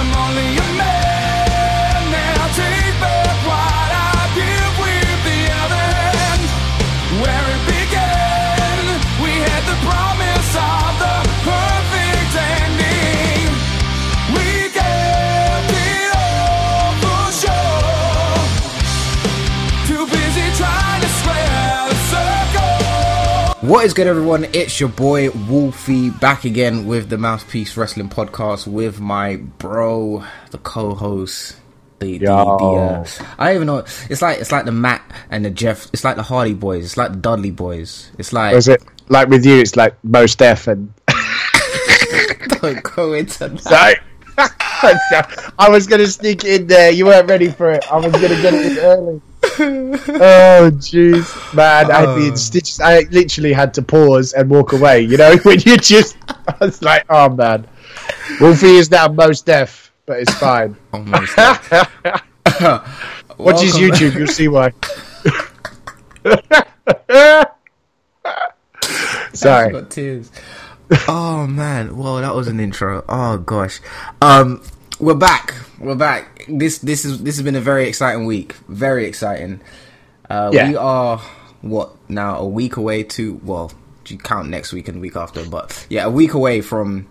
am only What is good, everyone? It's your boy Wolfie back again with the Mouthpiece Wrestling Podcast with my bro, the co-host. The, the, the, uh, I don't even know. It's like it's like the Matt and the Jeff. It's like the Hardy Boys. It's like the Dudley Boys. It's like Was it like with you? It's like most deaf and don't go into that. Sorry. I was gonna sneak in there. You weren't ready for it. I was gonna get it in early. Oh jeez, man! I'd be in Oh. stitches. I literally had to pause and walk away. You know, when you just, I was like, oh man, Wolfie is now most deaf, but it's fine. Almost. Watch his YouTube, you'll see why. Sorry. got tears. oh man, well that was an intro. Oh gosh, um, we're back. We're back. This this is this has been a very exciting week. Very exciting. Uh, Yeah. We are what now? A week away to well, you count next week and week after, but yeah, a week away from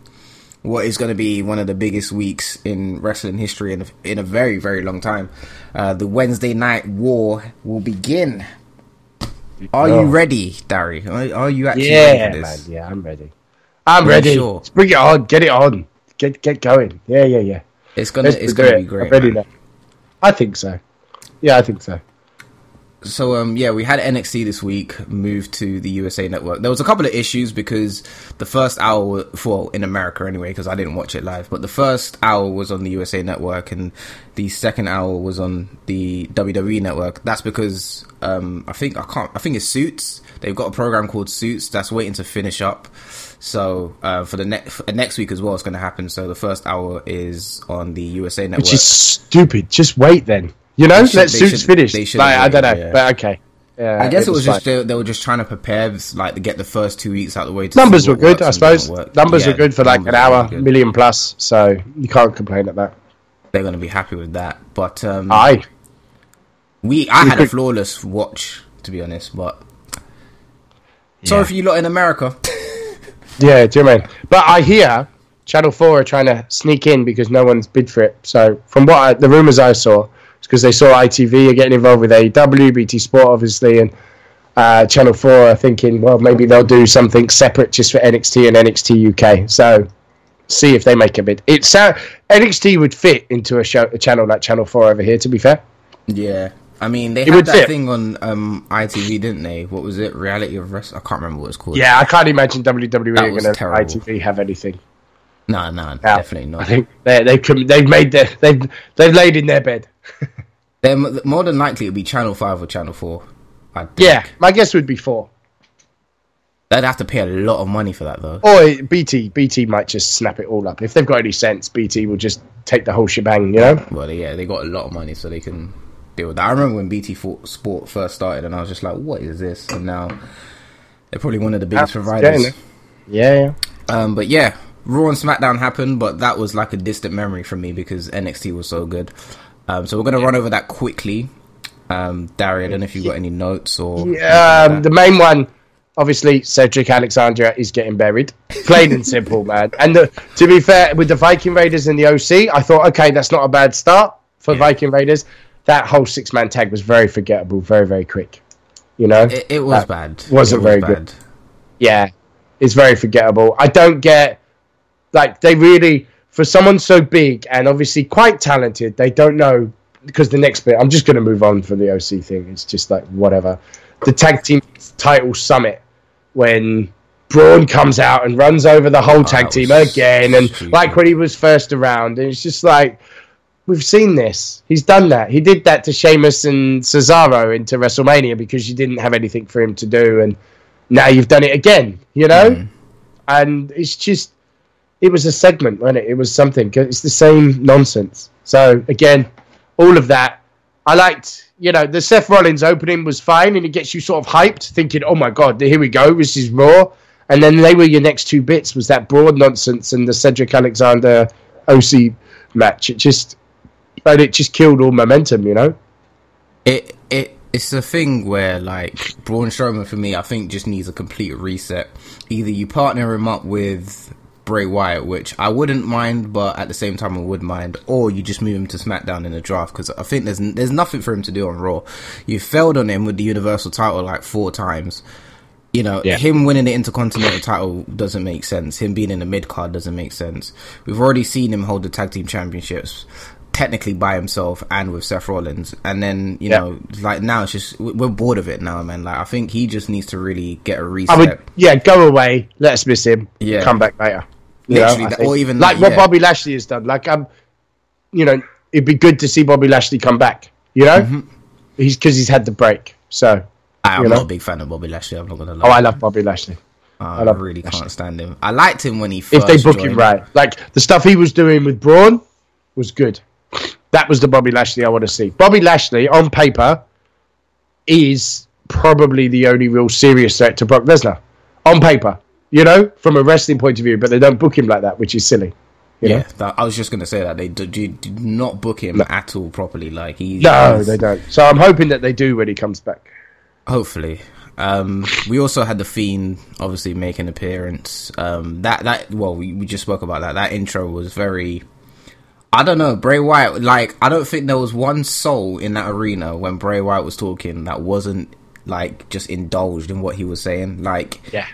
what is going to be one of the biggest weeks in wrestling history in a, in a very very long time. Uh, the Wednesday Night War will begin. Are Oh. you ready, Dari? Are, are you actually Yeah, ready for man. this? Yeah, I'm ready. I'm ready. sure. Let's bring it on. Get it on. Get get going. Yeah, yeah, yeah. It's gonna Let's it's gonna be great. Ready now. I think so. Yeah, I think so. So um yeah, we had NXT this week moved to the USA Network. There was a couple of issues because the first hour, well in America anyway, because I didn't watch it live. But the first hour was on the USA Network, and the second hour was on the WWE Network. That's because um I think I can't. I think it's Suits. They've got a program called Suits that's waiting to finish up. So uh, for the next next week as well, it's going to happen. So the first hour is on the USA Network. Which is stupid. Just wait then. You know, should- let suits should- finish. Like, have I don't know, yeah. but okay. Yeah, I guess it was, just they, they were just trying to prepare, like to get the first two weeks out of the way. To numbers were good, I suppose. Numbers Yeah, were good for like an hour, million plus. So you can't complain at that. They're going to be happy with that. But um, Aye. we, I had a flawless watch, to be honest. But sorry for you lot in America. Yeah, do you mean? But I hear Channel Four are trying to sneak in because no one's bid for it. So from what I, the rumors I saw, it's because they saw ITV are getting involved with AEW, BT Sport, obviously, and uh, Channel Four are thinking, well, maybe they'll do something separate just for NXT and NXT UK. So see if they make a bid. It's uh, NXT would fit into a show, a channel like Channel Four over here. To be fair, yeah, I mean they It had that thing on um, ITV, didn't they? What was it? Reality of Wrestling? I can't remember what it's called. yeah, I can't imagine WWE That going to. ITV have anything. no, no, Now, definitely not. I think they they've com- they've made their they've they've laid in their bed. They're more than likely it'll be Channel Five or Channel Four. I think. Yeah, my guess would be four. they'd have to pay a lot of money for that though. Or BT, BT might just snap it all up. If they've got any sense, BT will just take the whole shebang. You know? Well, yeah, they got a lot of money, so they can deal that. I remember when BT Sport first started, and I was just like, "What is this?" And now they're probably one of the biggest Yeah, providers. yeah, Yeah, yeah. Um, but yeah, Raw and SmackDown happened, but that was like a distant memory from me because NXT was so good. Um, so we're gonna run over that quickly. Um, Dari, I don't know if you've got any notes or Yeah, like um, the main one, obviously, Cedric Alexander is getting buried. Plain and simple, man. And the, to be fair, with the Viking Raiders and the OC, I thought, okay, that's not a bad start for Viking Raiders. That whole six man tag was very forgettable, very, very quick. You know? it, it was That bad. wasn't It was very good. yeah, it's very forgettable. I don't get like they really for someone so big and obviously quite talented. They don't know because the next bit. I'm just going to move on from the OC thing. It's just like whatever. The tag team title summit when Braun comes out and runs over the whole tag team again, and stupid. like when he was first around, and it's just like. We've seen this. He's done that. He did that to Sheamus and Cesaro into WrestleMania because you didn't have anything for him to do, and now you've done it again. You know, Mm. and it's just it was a segment, wasn't it? It was something. It's the same nonsense. So again, all of that. I liked, you know, the Seth Rollins opening was fine, and it gets you sort of hyped, thinking, "Oh my god, here we go, this is Raw." And then they were your next two bits was that broad nonsense and the Cedric Alexander OC match. It just, but it just killed all momentum. You know. It it it's a thing where like Braun Strowman for me, I think just needs a complete reset. Either you partner him up with Bray Wyatt, which I wouldn't mind, but at the same time I would mind, or you just move him to SmackDown in the draft because I think there's there's nothing for him to do on Raw. You failed on him with the Universal title like four times. You know, Yeah. him winning the Intercontinental title doesn't make sense. Him being in the mid card doesn't make sense. We've already seen him hold the tag team championships technically by himself and with Seth Rollins. And then, you Yeah. know, like now it's just we- we're bored of it now, man. Like I think he just needs to really get a reset. I would, yeah, go away. Let us miss him. Yeah. come back later. Literally I that- or even like what yeah. Bobby Lashley has done. Like, um, you know, it'd be good to see Bobby Lashley come back. You know, Mm-hmm. he's because he's had the break. So, I'm you not know? a big fan of Bobby Lashley. I'm not gonna lie. oh, I love Bobby Lashley. I, love really Lashley. can't stand him. I liked him when he If they book him right, like the stuff he was doing with Braun was good. That was the Bobby Lashley I want to see. Bobby Lashley on paper is probably the only real serious threat to Brock Lesnar on paper. You know, from a wrestling point of view, but they don't book him like that, which is silly. You Yeah, that, I was just gonna say that they do, do, do not book him at all properly. Like he, No, they don't. So I'm hoping that they do when he comes back. Hopefully. Um, we also had the Fiend obviously make an appearance. Um, that that well, we, we just spoke about that. That intro was very. I don't know Bray Wyatt. Like I don't think there was one soul in that arena when Bray Wyatt was talking that wasn't like just indulged in what he was saying. Like Yeah.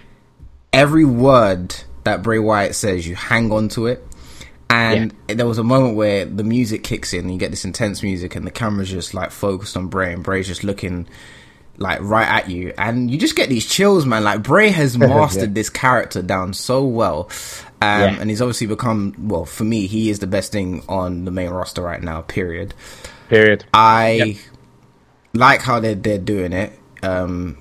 every word that Bray Wyatt says, you hang on to it. And there was a moment where the music kicks in, and you get this intense music, and the camera's just like focused on Bray, and Bray's just looking like right at you, and you just get these chills, man. Like Bray has mastered this character down so well, um, Yeah. and he's obviously become well for me. He is the best thing on the main roster right now. Period. Period. I Yep. like how they're they're doing it. Um,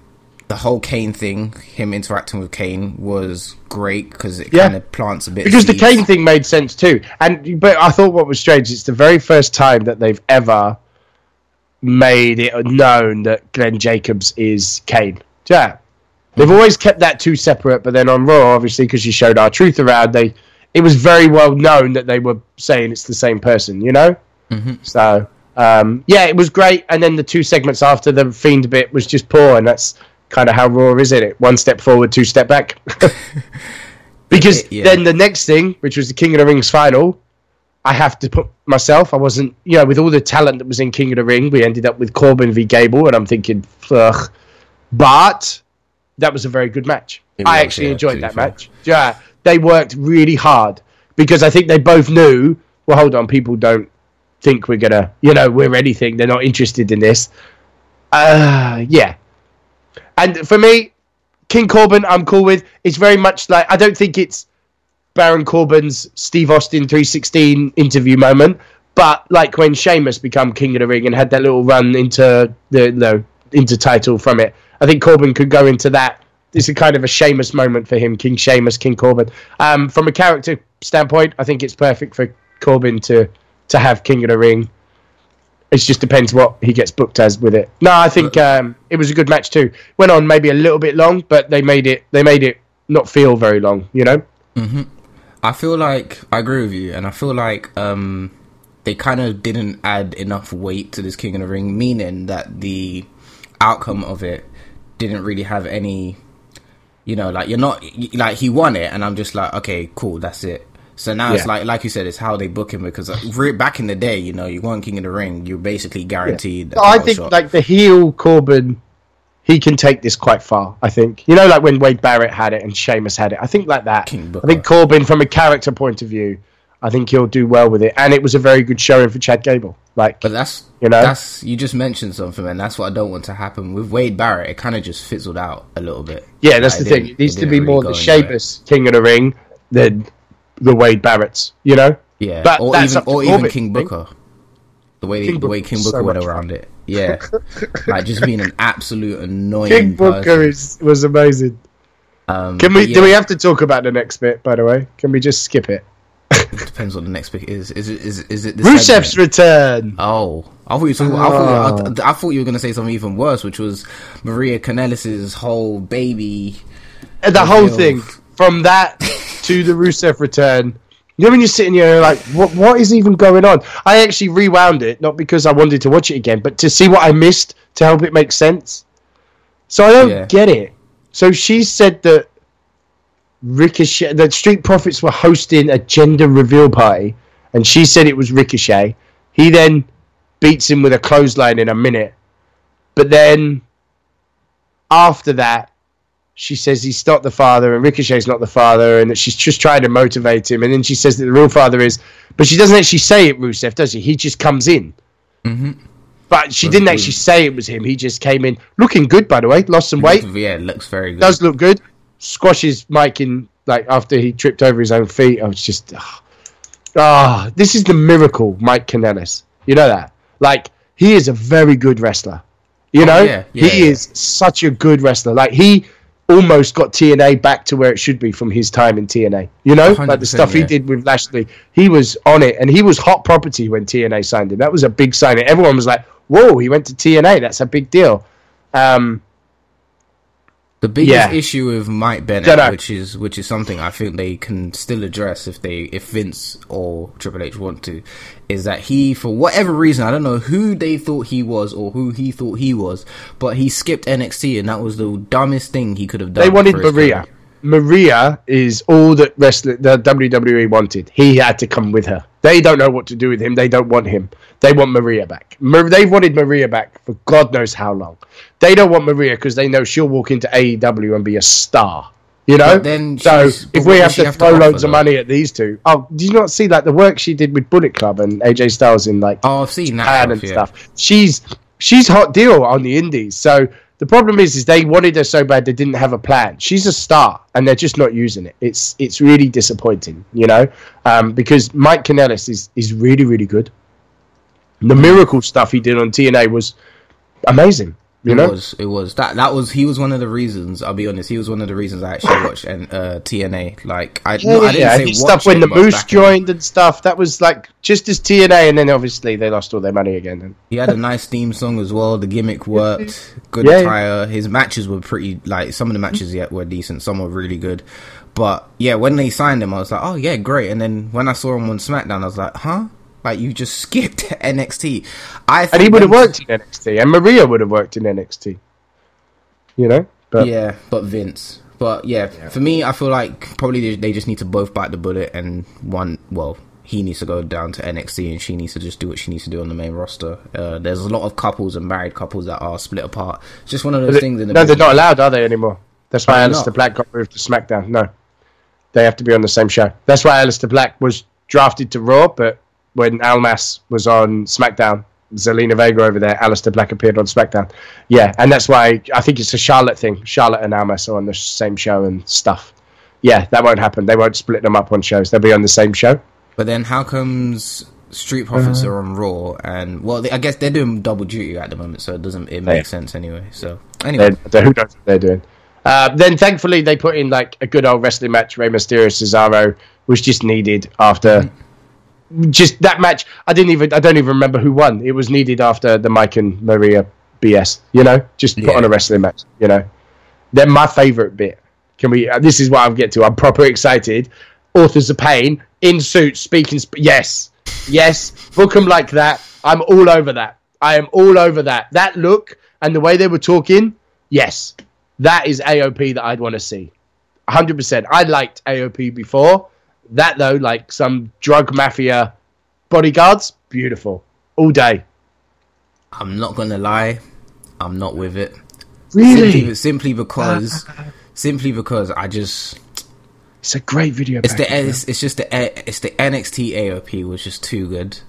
the whole Kane thing, him interacting with Kane, was great because it Yeah. kind of plants a bit. of because the. Kane thing made sense too. And but I thought what was strange, it's the very first time that they've ever made it known that Glenn Jacobs is Kane. Yeah, they've always kept that two separate, but then on Raw, obviously, because you showed R-Truth around, they it was very well known that they were saying it's the same person. You know, mm-hmm. so. Um, yeah, it was great, and then the two segments after the fiend bit was just poor, and that's kind of how Raw is, isn't it? One step forward, two step back. because Yeah. then the next thing, which was the King of the Rings final, I have to put myself. I wasn't, you know, with all the talent that was in King of the Ring, we ended up with Corbin v Gable, and I'm thinking, ugh. But that was a very good match. It I actually enjoyed that fair. match. Yeah, they worked really hard because I think they both knew. Well, hold on, people don't think we're gonna, you know, we're anything. They're not interested in this. Uh, yeah. And for me, King Corbin, I'm cool with. It's very much like I don't think it's Baron Corbin's Steve Austin 316 interview moment, but like when Sheamus became King of the Ring and had that little run into the no into title from it. I think Corbin could go into that. It's a kind of a Sheamus moment for him, King Sheamus, King Corbin. Um, from a character standpoint, I think it's perfect for Corbin to to have King of the Ring. It just depends what he gets booked as with it. No, I think um, it was a good match too. Went on maybe a little bit long, but they made it they made it not feel very long. You know. I feel like I agree with you, and I feel like um, they kind of didn't add enough weight to this King of the Ring, meaning that the outcome of it didn't really have any. You know, like you're not like he won it, and I'm just like, okay, cool, that's it. So now it's like, like you said, it's how they book him because uh, back in the day, you know, you won King of the Ring, you're basically guaranteed. a I think shot. like the heel Corbin, he can take this quite far. I think you know, like when Wade Barrett had it and Sheamus had it. I think like that. King I think Corbin, from a character point of view, I think he'll do well with it. And it was a very good showing for Chad Gable. Like, But that's You know? that's you just mentioned something, and that's what I don't want to happen with Wade Barrett. It kind of just fizzled out a little bit. yeah, that's Like, the thing. It needs to be really more the. Sheamus King of the Ring than the Wade Barretts. You know. Yeah, But or that's even or even King Booker. The way King the way King so Booker went much around it, yeah, like just being an absolute annoying. King Booker is was amazing. Um, Can we? but Do we have to talk about the next bit? By the way, can we just skip it? It depends what the next pick is. Is it is is it the Rusev's segment? return. Oh, I thought you were talking, I, thought, I, I thought you were going to say something even worse, which was Maria Kanellis's whole baby. And the whole thing from that to the Rusev return You know when you're sitting here like, what what is even going on? I actually rewound it, not because I wanted to watch it again, but to see what I missed to help it make sense. So I don't Yeah. get it. So she said that Ricochet, that Street Profits were hosting a gender reveal party, and she said it was Ricochet. He then beats him with a clothesline in a minute, but then after that, she says he's not the father and Ricochet's not the father, and that she's just trying to motivate him. And then she says that the real father is, but she doesn't actually say it, Rusev, does she? He just comes in. But she didn't actually say it was him. He just came in, looking good, by the way. Lost some weight, yeah, looks very good. does look good. Squashes Mike in like after he tripped over his own feet. I was just, ah, ah, this is the miracle, Mike Kanellis. You know that? Like he is a very good wrestler. You know, Oh, yeah, yeah, he yeah. is such a good wrestler. Like he almost got TNA back to where it should be from his time in TNA. You know, like the 100%, stuff he did with Lashley, he was on it, and he was hot property when TNA signed him. That was a big signing. Everyone was like, "Whoa, he went to TNA. That's a big deal." Um, The biggest Yeah. issue with Mike Bennett, Dunno. which is which is something I think they can still address if they if Vince or Triple H want to, is that he for whatever reason I don't know who they thought he was or who he thought he was, but he skipped NXT and that was the dumbest thing he could have done. they wanted Maria. career. Maria is all that wrestling the WWE wanted. He had to come with her. They don't know what to do with him. They don't want him. They want Maria back. They've wanted Maria back for God knows how long. They don't want Maria because they know she'll walk into AEW and be a star. You know. But then so if we have to have throw offer, loads of though? money at these two, oh, did you not see like the work she did with Bullet Club and AJ Styles in like Oh, I've seen Japan that and yeah. stuff. She's she's hot deal on the indies. So the problem is, is they wanted her so bad they didn't have a plan. She's a star, and they're just not using it. It's it's really disappointing, you know, um, because Mike Kanellis is is really really good. The miracle stuff he did on TNA was amazing. You it know, was it was that that was he was one of the reasons I'll be honest he was one of the reasons I actually watched and uh, TNA like I, no, I didn't yeah, say watch stuff when the Moose joined and stuff. That was like just as TNA, and then obviously they lost all their money again. And He had a nice theme song as well. The gimmick worked. Good Yeah, yeah. attire. His matches were pretty. Like some of the matches yet were decent. Some were really good. But yeah, when they signed him, I was like, oh yeah, great. And then when I saw him on SmackDown, I was like, huh? Like you just skipped NXT. I and he would have worked in NXT, and Maria would have worked in NXT. You know, but Yeah, but Vince. But yeah, for me, I feel like probably they, they just need to both bite the bullet, and one, well, he needs to go down to NXT, and she needs to just do what she needs to do on the main roster. Uh, there's a lot of couples and married couples that are split apart. It's just one of those things in the no, they're not allowed, are they anymore? That's why Are Aleister not? Black got moved to SmackDown. No, they have to be on the same show. That's why Aleister Black was drafted to Raw, but when Almas was on SmackDown, Zelina Vega over there, Aleister Black appeared on SmackDown. Yeah, and that's why I think it's a Charlotte thing. Charlotte and Almas are on the same show and stuff. Yeah, that won't happen. They won't split them up on shows. They'll be on the same show. But then how comes Street Profits Uh-huh. are on Raw? And well, they, I guess they're doing double duty at the moment, so it doesn't it makes sense anyway. So anyway, They're, they're, who knows what they're doing. Uh, then thankfully they put in like a good old wrestling match. Rey Mysterio Cesaro was just needed after just that match. I didn't even I don't even remember who won. It was needed after the Mike and Maria BS. You know, just put Yeah. on a wrestling match. You know, they're my favorite bit. Can we? Uh, this is what I'm getting to. I'm proper excited. Authors of Pain in suits speaking. Sp- yes, yes. Book them like that. I'm all over that. I am all over that. That look and the way they were talking. Yes, that is AOP that I'd want to see. 100%. I liked AOP before. That though, like some drug mafia bodyguards, beautiful. All day. I'm not gonna lie, I'm not with it. Really? Simply, simply because, simply because I just It's a great video. it's the it's, it's just the it's the NXT AOP was just too good,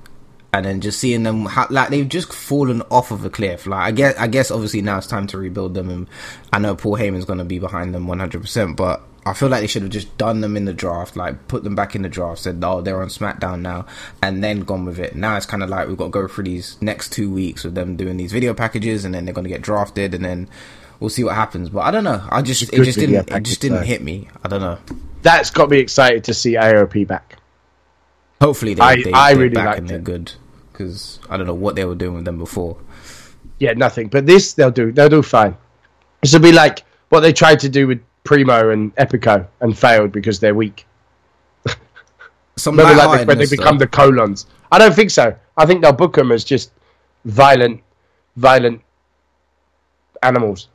and then just seeing them how, like they've just fallen off of a cliff. Like I guess I guess obviously now it's time to rebuild them, and I know Paul Heyman's gonna be behind them 100, percent but. I feel like they should have just done them in the draft, like put them back in the draft, said, oh, they're on SmackDown now, and then gone with it. Now it's kind of like we've got to go through these next two weeks with them doing these video packages, and then they're going to get drafted, and then we'll see what happens. But I don't know. I just, it just didn't, it just didn't though. hit me. I don't know. That's got me excited to see AOP back. Hopefully they, I- they, I they're really back liked and they're it. good because I don't know what they were doing with them before. Yeah, nothing. But this they'll do. They'll do fine. This will be like what they tried to do with Primo and Epico and failed because they're weak. some Remember, like when they become the Colóns. I don't think so. I think they'll book them as just violent, violent animals.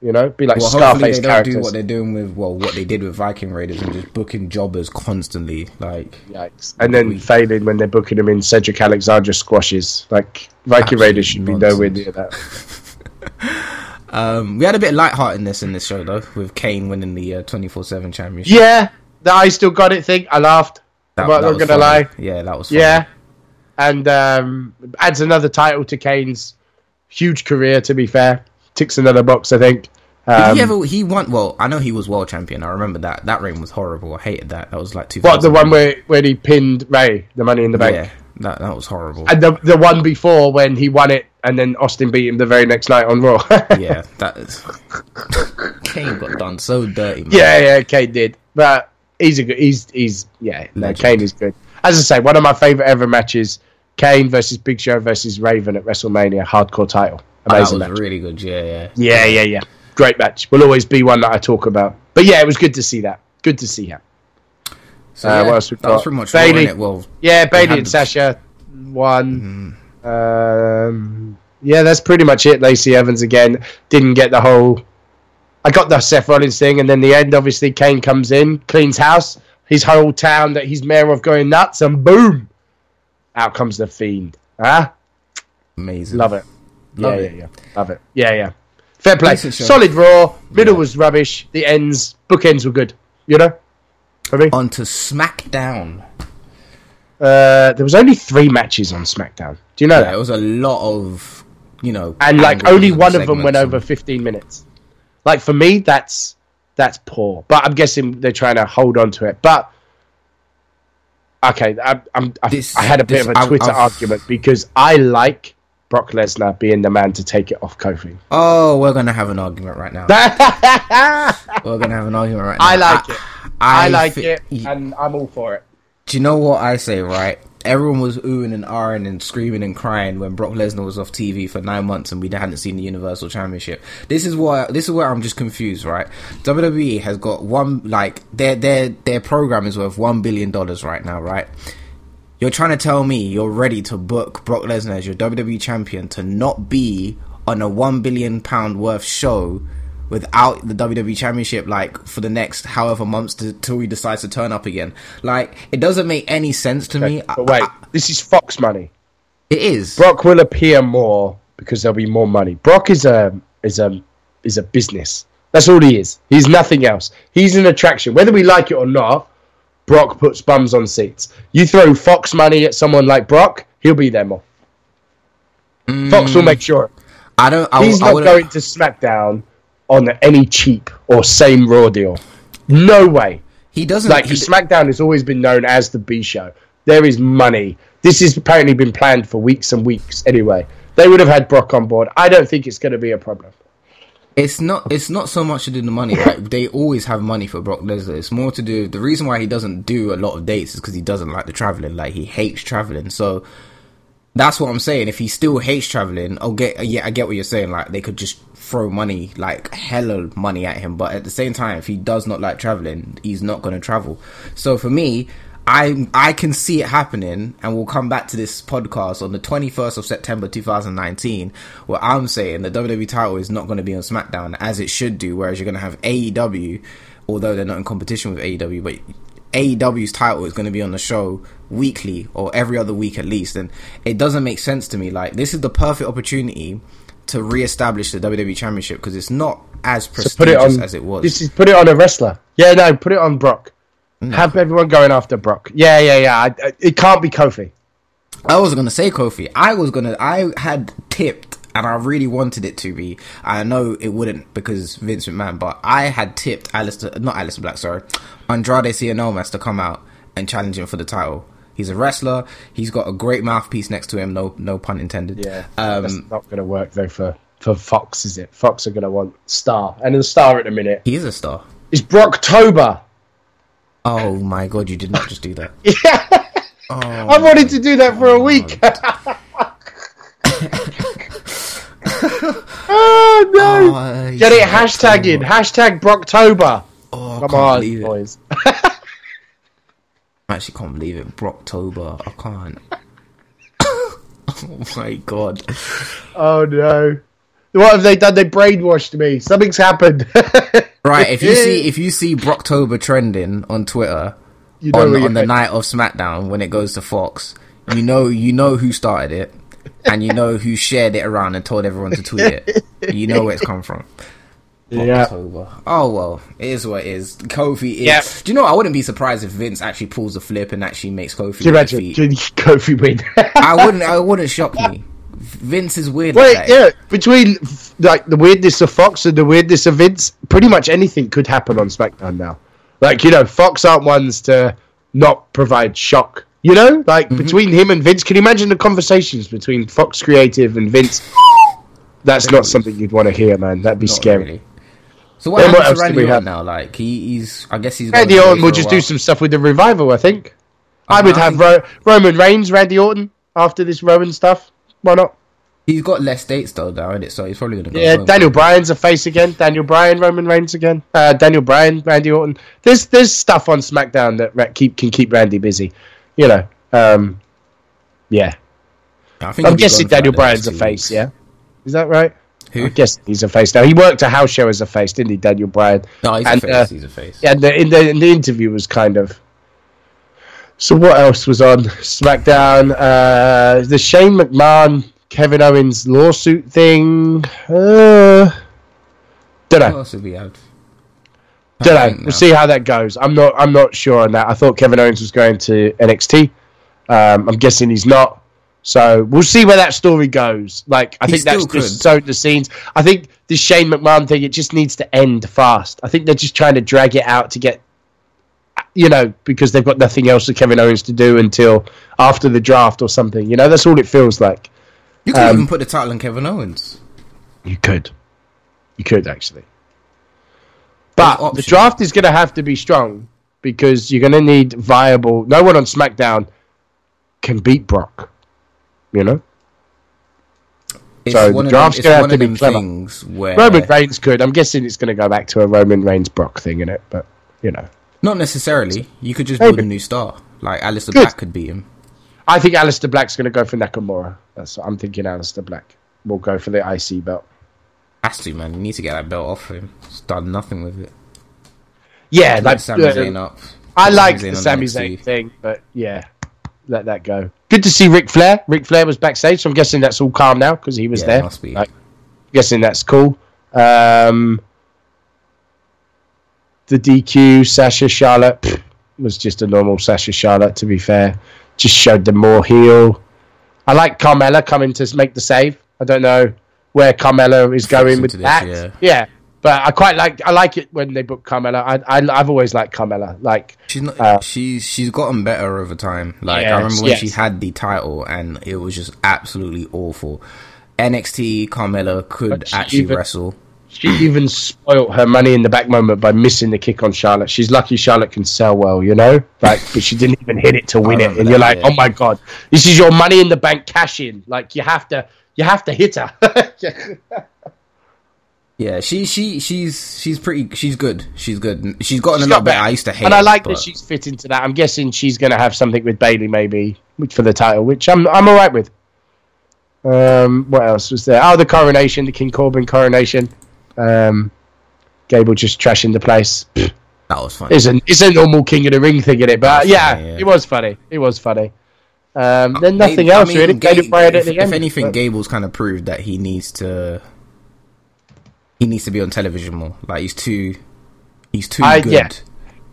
You know, be like Well, Scarface they don't characters. do what they're doing with well, what they did with Viking Raiders and just booking jobbers constantly. Like, Yikes. And then failing when they're booking them in Cedric Alexander squashes. Like Viking Absolute Raiders should be nowhere near that. um, we had a bit of lightheartedness in this show though, with Kane winning the twenty four seven championship. Yeah, the I still got it thing. I laughed. That- I'm not that gonna funny. lie. Yeah, that was funny. Yeah, and um, adds another title to Kane's huge career. To be fair, ticks another box. I think. Did Um, he ever? He won. Well, I know he was world champion. I remember that. That reign was horrible. I hated that. That was like two. what the one where where he pinned Rey, the Money in the Bank, Yeah, that that was horrible. and the the one before when he won it, and then Austin beat him the very next night on Raw. yeah, that is. Kane got done so dirty. Man. Yeah, yeah, Kane did. But he's a good. He's he's yeah. No. Kane is good. As I say, one of my favorite ever matches: Kane versus Big Show versus Raven at WrestleMania, hardcore title. that Amazing was match. really good. Yeah, yeah. Yeah, yeah, yeah. Great match. Will always be one that I talk about. But yeah, it was good to see that. Good to see that. So Uh, yeah, what else we that was pretty much Bayley. Well, Yeah, Bayley and Sasha won. Um, yeah, that's pretty much it. Lacey Evans again didn't get the whole. I got the Seth Rollins thing, and then the end. Obviously, Kane comes in, cleans house. His whole town that he's mayor of going nuts, and boom, out comes the fiend. Huh? amazing. Love it. Love yeah, it. yeah, yeah. Love it. Yeah, yeah. Fair play. Solid Raw. Middle Yeah. was rubbish. The ends, bookends were good. You know. On to SmackDown. Uh, there was only three matches on SmackDown. Do you know Yeah, that? it was a lot of you know, and like only one of them went segments over 15 minutes like for me that's that's poor but i'm guessing they're trying to hold on to it but okay I, I'm, I, I had a bit this- of a twitter I've- argument because i like brock lesnar being the man to take it off kofi Oh, we're gonna have an argument right now. we're gonna have an argument right now. i like it i, like thi- it and i'm all for it Do you know what I say? Right, everyone was oohing and ahhing and screaming and crying when Brock Lesnar was off TV for nine months and we hadn't seen the Universal Championship. This is why. This is where I'm just confused. Right, WWE has got one like their their their program is worth one billion dollars right now. Right. You're trying to tell me you're ready to book Brock Lesnar as your WWE champion to not be on a one billion pound worth show without the WWE championship, like for the next however months to, till he decides to turn up again. Like it doesn't make any sense to me. but wait I- I- this is fox money it is. brock will appear more because there'll be more money brock is a is a is a business that's all he is he's nothing else he's an attraction whether we like it or not Brock puts bums on seats. You throw Fox money at someone like Brock, he'll be there more. Fox will mm. make sure. I don't. I, He's not going to SmackDown on any cheap or same Raw deal. No way. He doesn't. Like he, SmackDown has always been known as the B show. There is money. This has apparently been planned for weeks and weeks. Anyway, they would have had Brock on board. I don't think it's going to be a problem. It's not. It's not so much to do with the money. Like they always have money for Brock Lesnar. It's more to do. The reason why he doesn't do a lot of dates is because he doesn't like the traveling. Like he hates traveling. So that's what I'm saying. If he still hates traveling, I'll get. Yeah, I get what you're saying. Like they could just throw money, like hella money at him. But at the same time, if he does not like traveling, he's not going to travel. So for me. I I can see it happening, and we'll come back to this podcast on the 21st of September 2019, where I'm saying the WWE title is not going to be on SmackDown as it should do, whereas you're going to have AEW, although they're not in competition with AEW, but AEW's title is going to be on the show weekly or every other week at least, and it doesn't make sense to me. Like this is the perfect opportunity to re-establish the WWE Championship because it's not as So prestigious put it on. as it was. This is put it on a wrestler. Yeah, no, put it on Brock. Have everyone going after Brock. Yeah, yeah, yeah. I, I, it can't be Kofi. I was gonna say Kofi. I was gonna. I had tipped, and I really wanted it to be. I know it wouldn't because Vince McMahon, but I had tipped Aleister, not Aleister Black, sorry, Andrade Cien Almas to come out and challenge him for the title. He's a wrestler. He's got a great mouthpiece next to him. No, no pun intended. Yeah, Um, that's not going to work though for for Fox, is it? Fox are going to want star, and the star at the minute he is a star. is Brocktober. Oh my god, you did not just do that. Yeah, Oh, I've wanted to do that for a week. oh no! Oh, Get it hashtag in hashtag Brocktober. Oh, Come on, boys. I actually can't believe it. Brocktober. I can't. oh my god. Oh no. What have they done? They brainwashed me. Something's happened. Right, if you see if you see Brocktober trending on Twitter You know on, on the night of SmackDown when it goes to Fox, you know you know who started it, and you know who shared it around and told everyone to tweet it. You know where it's come from. Yeah. October. Oh well, it is what it is. Kofi is. Yeah. Do you know? I wouldn't be surprised if Vince actually pulls a flip and actually makes Kofi. Can you imagine? defeat. Kofi win? I wouldn't. I wouldn't shock me. Vince is weird. Wait, like yeah. Between like the weirdness of Fox and the weirdness of Vince, pretty much anything could happen on SmackDown now. Like you know, Fox aren't ones to not provide shock. You know, like Mm-hmm. between him and Vince, can you imagine the conversations between Fox Creative and Vince? That's not something you'd want to hear, man. That'd be Not scary. really. So what what else do we have now? Like he, he's, I guess he's. Randy Orton will just do some stuff with the revival, I think. I would I have Ro- Roman Reigns, Randy Orton after this Roman stuff. Why not? He's got less dates though, now, innit? So he's probably gonna go. Yeah, home. Daniel Bryan's a face again. Daniel Bryan, Roman Reigns again. Uh, Daniel Bryan, Randy Orton. There's there's stuff on SmackDown that keep can keep Randy busy. You know. Um, yeah, I think I'm guessing Daniel Bryan's a face. weeks. Yeah, is that right? Who? I guess he's a face now. He worked a house show as a face, didn't he, Daniel Bryan? No, he's And, a face. uh, he's a face. And the, in the in the interview was kind of. So what else was on SmackDown? Uh, the Shane McMahon, Kevin Owens lawsuit thing. Uh, don't What know. else we had? Don't I know. We'll see how that goes. I'm not. I'm not sure on that. I thought Kevin Owens was going to NXT. Um, I'm guessing he's not. So we'll see where that story goes. Like I He think that's still just could. sowed the scenes. I think this Shane McMahon thing. It just needs to end fast. I think they're just trying to drag it out to get, you know, because they've got nothing else for Kevin Owens to do until after the draft or something. You know, that's all it feels like. You could um, even put the title on Kevin Owens. You could. You could actually. But the draft is going to have to be strong because you're going to need viable. No one on SmackDown can beat Brock. You know? It's So the draft's gonna have to be clever. things where Roman Reigns could. I'm guessing it's going to go back to a Roman Reigns Brock thing in it, but, you know. not necessarily. You could just build a new star. Like Aleister Good. Black could beat him. I think Aleister Black's going to go for Nakamura. That's what I'm thinking Aleister Black will go for the IC belt. Has to, man. You need to get that belt off him. He's done nothing with it. Yeah, like, Sami uh, Zayn up. I like the Sami Zayn thing, but yeah, let that go. Good to see Ric Flair. Ric Flair was backstage, so I'm guessing that's all calm now because he was Yeah, there. must be. Like, guessing that's cool. Um, the DQ Sasha Charlotte pff, was just a normal Sasha Charlotte. To be fair, just showed them more heel. I like Carmella coming to make the save. I don't know where Carmella is going with this, that. yeah. But I quite like I like it when they book Carmella. I, I I've always liked Carmella. Like She's not. Uh, she's she's gotten better over time. Like Yes, I remember when yes. she had the title, and it was just absolutely awful. NXT Carmella could actually even- wrestle. She even spoilt her money in the back moment by missing the kick on Charlotte. She's lucky Charlotte can sell well, you know? Like, but she didn't even hit it to win it. And you're like, yeah. oh my god, this is your money in the bank cash in. Like, you have to, you have to hit her. Yeah, she she she's she's pretty. She's good. She's good. She's gotten She's a got lot better. better. I used to hate. and I like but that she's fit into that. I'm guessing she's going to have something with Bayley maybe which- for the title, which I'm I'm all right with. Um, what else was there? Oh, the coronation, the King Corbin coronation. Um, Gable just trashing the place. that was funny. It's a it's a normal King of the Ring thing in it, but yeah, funny, yeah. it was funny. It was funny. Um, then nothing I else mean, really. Ga- Daniel Bryan at if, if anything, but- Gable's kind of proved that he needs to. He needs to be on television more. Like he's too, he's too I- good yeah.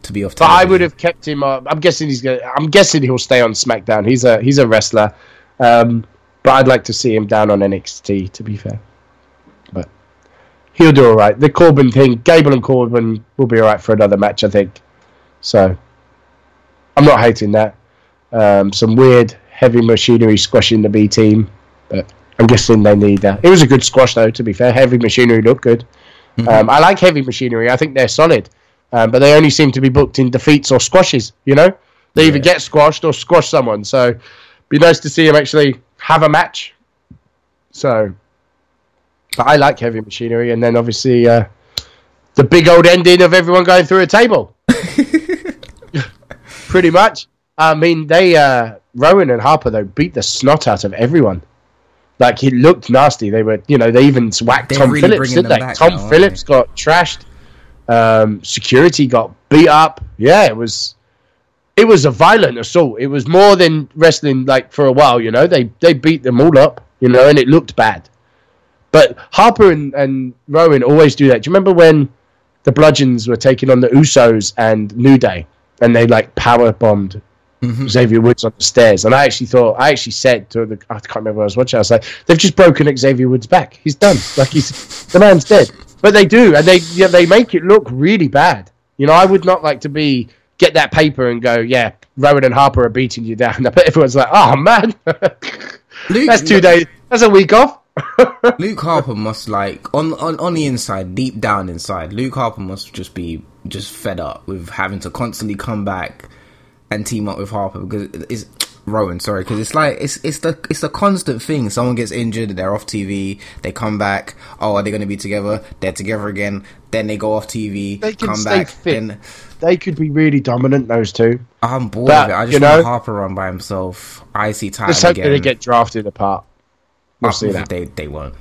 to be off. But Television. I would have kept him. Uh, I'm guessing he's gonna. I'm guessing he'll stay on SmackDown. He's a he's a wrestler, um, but I'd like to see him down on NXT. To be fair, but he'll do all right. The Corbin thing, Gable and Corbin will be all right for another match, I think. So I'm not hating that. Um, some weird heavy machinery squashing the B team, but I'm guessing they need that. It was a good squash though. To be fair, heavy machinery looked good. Um, I like heavy machinery. I think they're solid, um, but they only seem to be booked in defeats or squashes. You know, they either get squashed or squash someone. So, be nice to see them actually have a match. So, but I like heavy machinery, and then obviously uh, the big old ending of everyone going through a table. Pretty much. I mean, they uh, Rowan and Harper though beat the snot out of everyone. Like it looked nasty. They were, you know, they even whacked They're Tom really Phillips, didn't they? Tom now, Phillips got trashed. Um, security got beat up. Yeah, it was. It was a violent assault. It was more than wrestling like for a while. You know, they they beat them all up. You know, and it looked bad. But Harper and, and Rowan always do that. Do you remember when the Bludgeons were taking on the Usos and New Day, and they like power bombed Mm-hmm. Xavier Woods on the stairs? And I actually thought, I actually said to the, I can't remember what I was watching. I was like, they've just broken Xavier Woods' back. He's done. Like he's the man's dead. But they do, and they yeah, they make it look really bad. You know, I would not like to be get that paper and go, yeah, Rowan and Harper are beating you down. But everyone's like, oh man, Luke, that's two days. That's a week off. Luke Harper must like on, on on the inside, deep down inside, Luke Harper must just be just fed up with having to constantly come back and team up with Harper because it's Rowan, sorry, because it's like it's it's the it's the constant thing. Someone gets injured, they're off TV, they come back. Oh, are they going to be together? They're together again. Then they go off TV, They can come stay back. fit. Then They could be really dominant. Those two. I'm bored But, of it. I just you want know- Harper run by himself. IC title Let's hope they get drafted apart. We'll I see that. They they won't.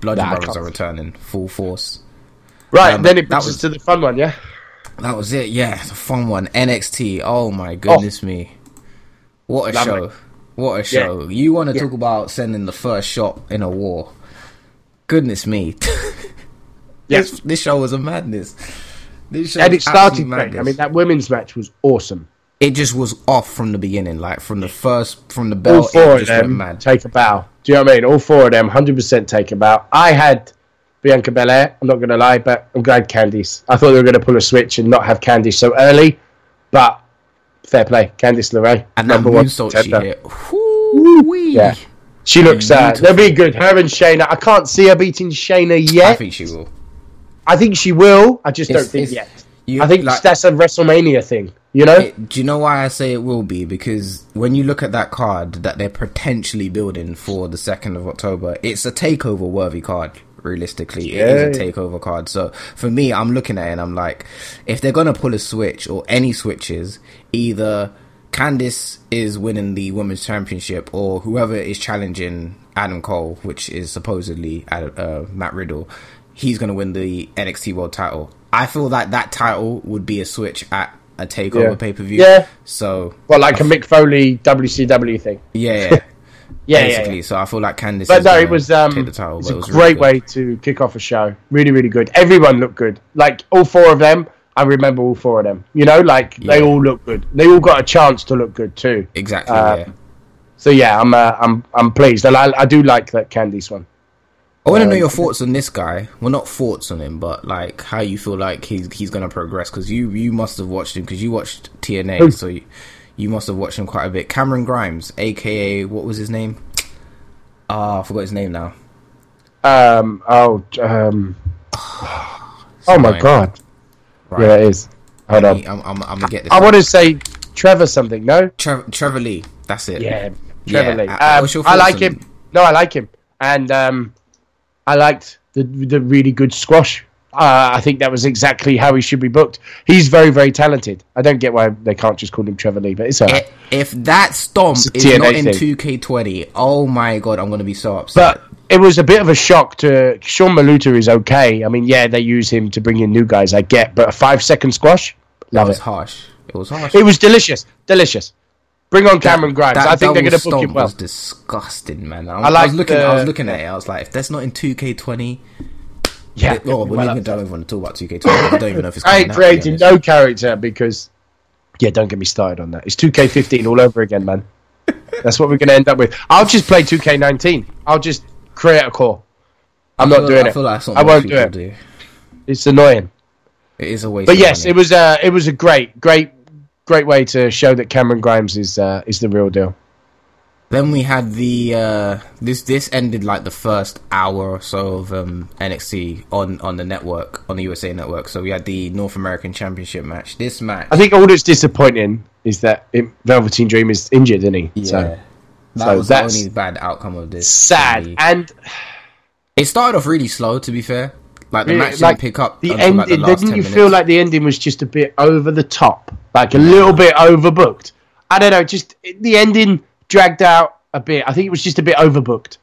Blood Nah, Brothers are returning full force. Right, Um, then it brings us to the fun one, yeah. That was it. Yeah, it's a fun one. NXT. Oh my oh. goodness me! What a Lovely. show! What a show! You want to Yeah. talk about sending the first shot in a war? Goodness me! Yeah. this, this show was a madness. This show And it started great. I mean, that women's match was awesome. it just was off from the beginning. Like from the first, from the bell. All four it of them take a bow. Do you know what I mean? All four of them, hundred percent take a bow. I had Bianca Belair. I'm not going to lie, but I'm glad Candice. I thought they were going to pull a switch and not have Candice so early, but fair play, Candice LeRae, and number one moonsault she. Yeah. She looks. Uh, they'll be good. Her and Shayna. I can't see her beating Shayna yet. I think she will. I think she will. I just It's- don't think yet. You, I think like, that's a WrestleMania thing. You know? It- do you know why I say it will be? Because when you look at that card that they're potentially building for the second of October, it's a takeover worthy card. Realistically, it is a takeover card. So for me, I'm looking at it and I'm like, if they're gonna pull a switch or any switches, either Candice is winning the women's championship or whoever is challenging Adam Cole, which is supposedly uh, Matt Riddle, he's gonna win the NXT World Title. I feel that that title would be a switch at a takeover Yeah. pay per view. Yeah. So Well, like a Mick Foley WCW thing. yeah, yeah, Yeah, yeah, basically. yeah. So I feel like Candice. But no, it was um, title, it was a it great really way to kick off a show. Really, really good. Everyone looked good. Like all four of them, I remember all four of them. You know, like they all look good. They all got a chance to look good too. Exactly. Um, yeah. So yeah, I'm uh, I'm I'm pleased, and I, I do like that Candice one. I want to know um, your thoughts on this guy. Well, not thoughts on him, but like how you feel like he's he's gonna progress because you you must have watched him because you watched TNA, Who? so you, you must have watched him quite a bit. Cameron Grimes, aka what was his name? Ah, I forgot his name now. Um. Oh. Um. oh my god. Right. Yeah, it is. Hold on. I'm, I'm, I'm gonna get this. I want to say Trevor something. No. Trevor, Trevor Lee. That's it. Yeah, Trevor Yeah, Lee. uh, Um, I like him. him? No, I like him, and um, I liked the the really good squash. Uh, I think that was exactly how he should be booked. He's very, very talented. I don't get why they can't just call him Trevor Lee, but it's alright. I- If that stomp is not in 2K20, oh my god, I'm gonna be so upset. But it was a bit of a shock to Sean Maluta is okay. I mean, yeah, they use him to bring in new guys. I get, but a five second squash, that love was it. Was harsh. It was harsh. It was delicious, delicious. Bring on Cameron Grimes. That I think they're going to book him well. was disgusting, man. I, I I like was looking. the- I was looking at it. I was like, if that's not in 2K20, Yeah, it- oh, we well, don't even, don't even want to talk about 2K20. I don't even know if it's. I coming ain't out, to be creating no character because, yeah, don't get me started on that. It's 2K15 all over again, man. That's what we're going to end up with. I'll just play 2K19. I'll just create a core. I'm not doing I it. feel like that's I won't do it. do. It's annoying. It is a waste. But of yes, money. it was uh, it was a great, great, great way to show that Cameron Grimes is uh, is the real deal. Then we had the uh, this this ended like the first hour or so of um, NXT on on the network on the USA network. So we had the North American Championship match. This match, I think all that's disappointing is that it, Velveteen Dream is injured, isn't he? yeah, So that so was the that's only bad outcome of this. sad. And It started off really slow, to be fair. Like the match didn't like pick up. the ending. like, the didn't you minutes. feel like the ending was just a bit over the top, like a little bit overbooked? I don't know. Just the ending dragged out a bit. I think it was just a bit overbooked.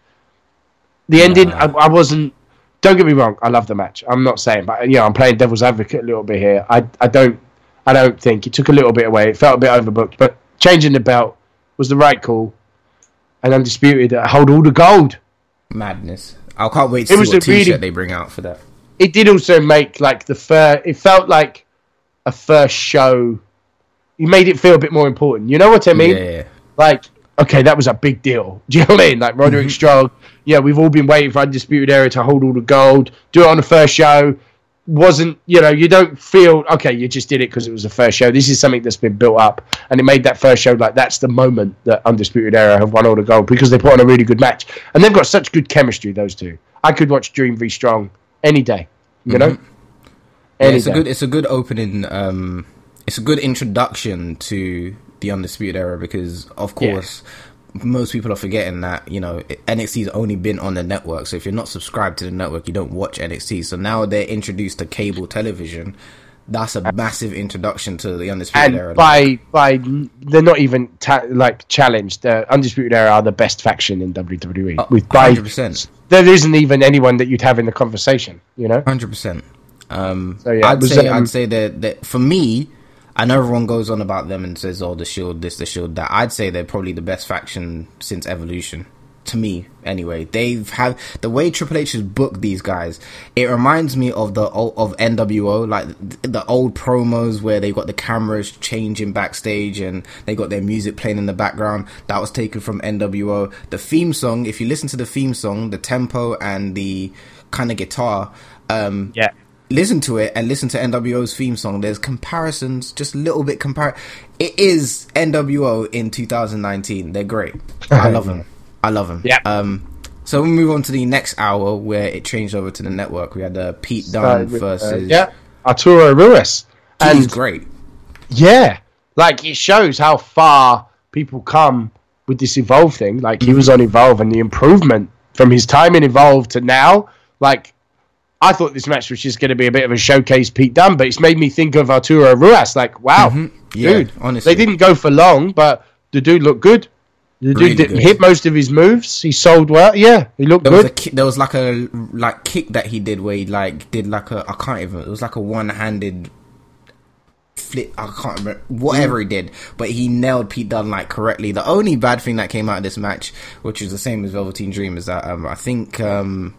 The ending, I, I wasn't. Don't get me wrong. I love the match. I'm not saying, but you know, I'm playing devil's advocate a little bit here. I, I don't, I don't think it took a little bit away. It felt a bit overbooked, but changing the belt was the right call. And undisputed uh, hold all the gold. Madness. I can't wait to It see was what really, T-shirt they bring out for that. It did also make like the first. It felt like a first show. You made it feel a bit more important. You know what I mean? yeah, yeah. like, okay, that was a big deal. Do you know what I mean? Like Roderick Strong, yeah, we've all been waiting for Undisputed Era to hold all the gold, do it on the first show. Wasn't, you know, you don't feel, okay, you just did it because it was the first show. This is something that's been built up. And it made that first show like that's the moment that Undisputed Era have won all the gold because they put on a really good match. And they've got such good chemistry, those two. I could watch Dream v Strong any day, you know? Yeah, it's a good it's a good opening um it's a good introduction to the undisputed era because of course most people are forgetting that you know NXT's only been on the network so if you're not subscribed to the network you don't watch NXT so now they're introduced to cable television that's a massive introduction to the undisputed era and by by they're not even ta- like challenged. The undisputed era are the best faction in WWE. with by 100% there isn't even anyone that you'd have in the conversation. You know, Hundred percent. Um, So, yeah, I'd say um, I'd say that, that for me, I know everyone goes on about them and says, "Oh, the Shield, this, the Shield, that." I'd say they're probably the best faction since Evolution. To me, anyway, they've have the way Triple H has booked these guys. It reminds me of the of NWO, like the old promos where they got the cameras changing backstage and they got their music playing in the background. That was taken from NWO. The theme song, if you listen to the theme song, the tempo and the kind of guitar, um, yeah. Listen to it and listen to NWO's theme song. There's comparisons, just a little bit compare. It is NWO in 2019. They're great. I love them. I love them. Yeah. Um. So we move on to the next hour where it changed over to the network. We had uh, Pete Dunne Uh, with, uh, versus. yeah, Arturo Ruas, he's and great. yeah, like it shows how far people come with this Evolve thing. Like he was on Evolve, and the improvement from his time in Evolve to now, like. I thought this match was just going to be a bit of a showcase Pete Dunne, but it's made me think of Arturo Ruas. Like, wow, Yeah, dude, honestly. they didn't go for long, but the dude looked good. The Really dude didn't good. hit most of his moves. He sold well. Yeah, he looked There was a good. ki- there was like a like kick that he did where he like did like a I can't even it was like a one handed flip I can't remember whatever he did but he nailed Pete Dunne like correctly. The only bad thing that came out of this match, which is the same as Velveteen Dream, is that um, I think um,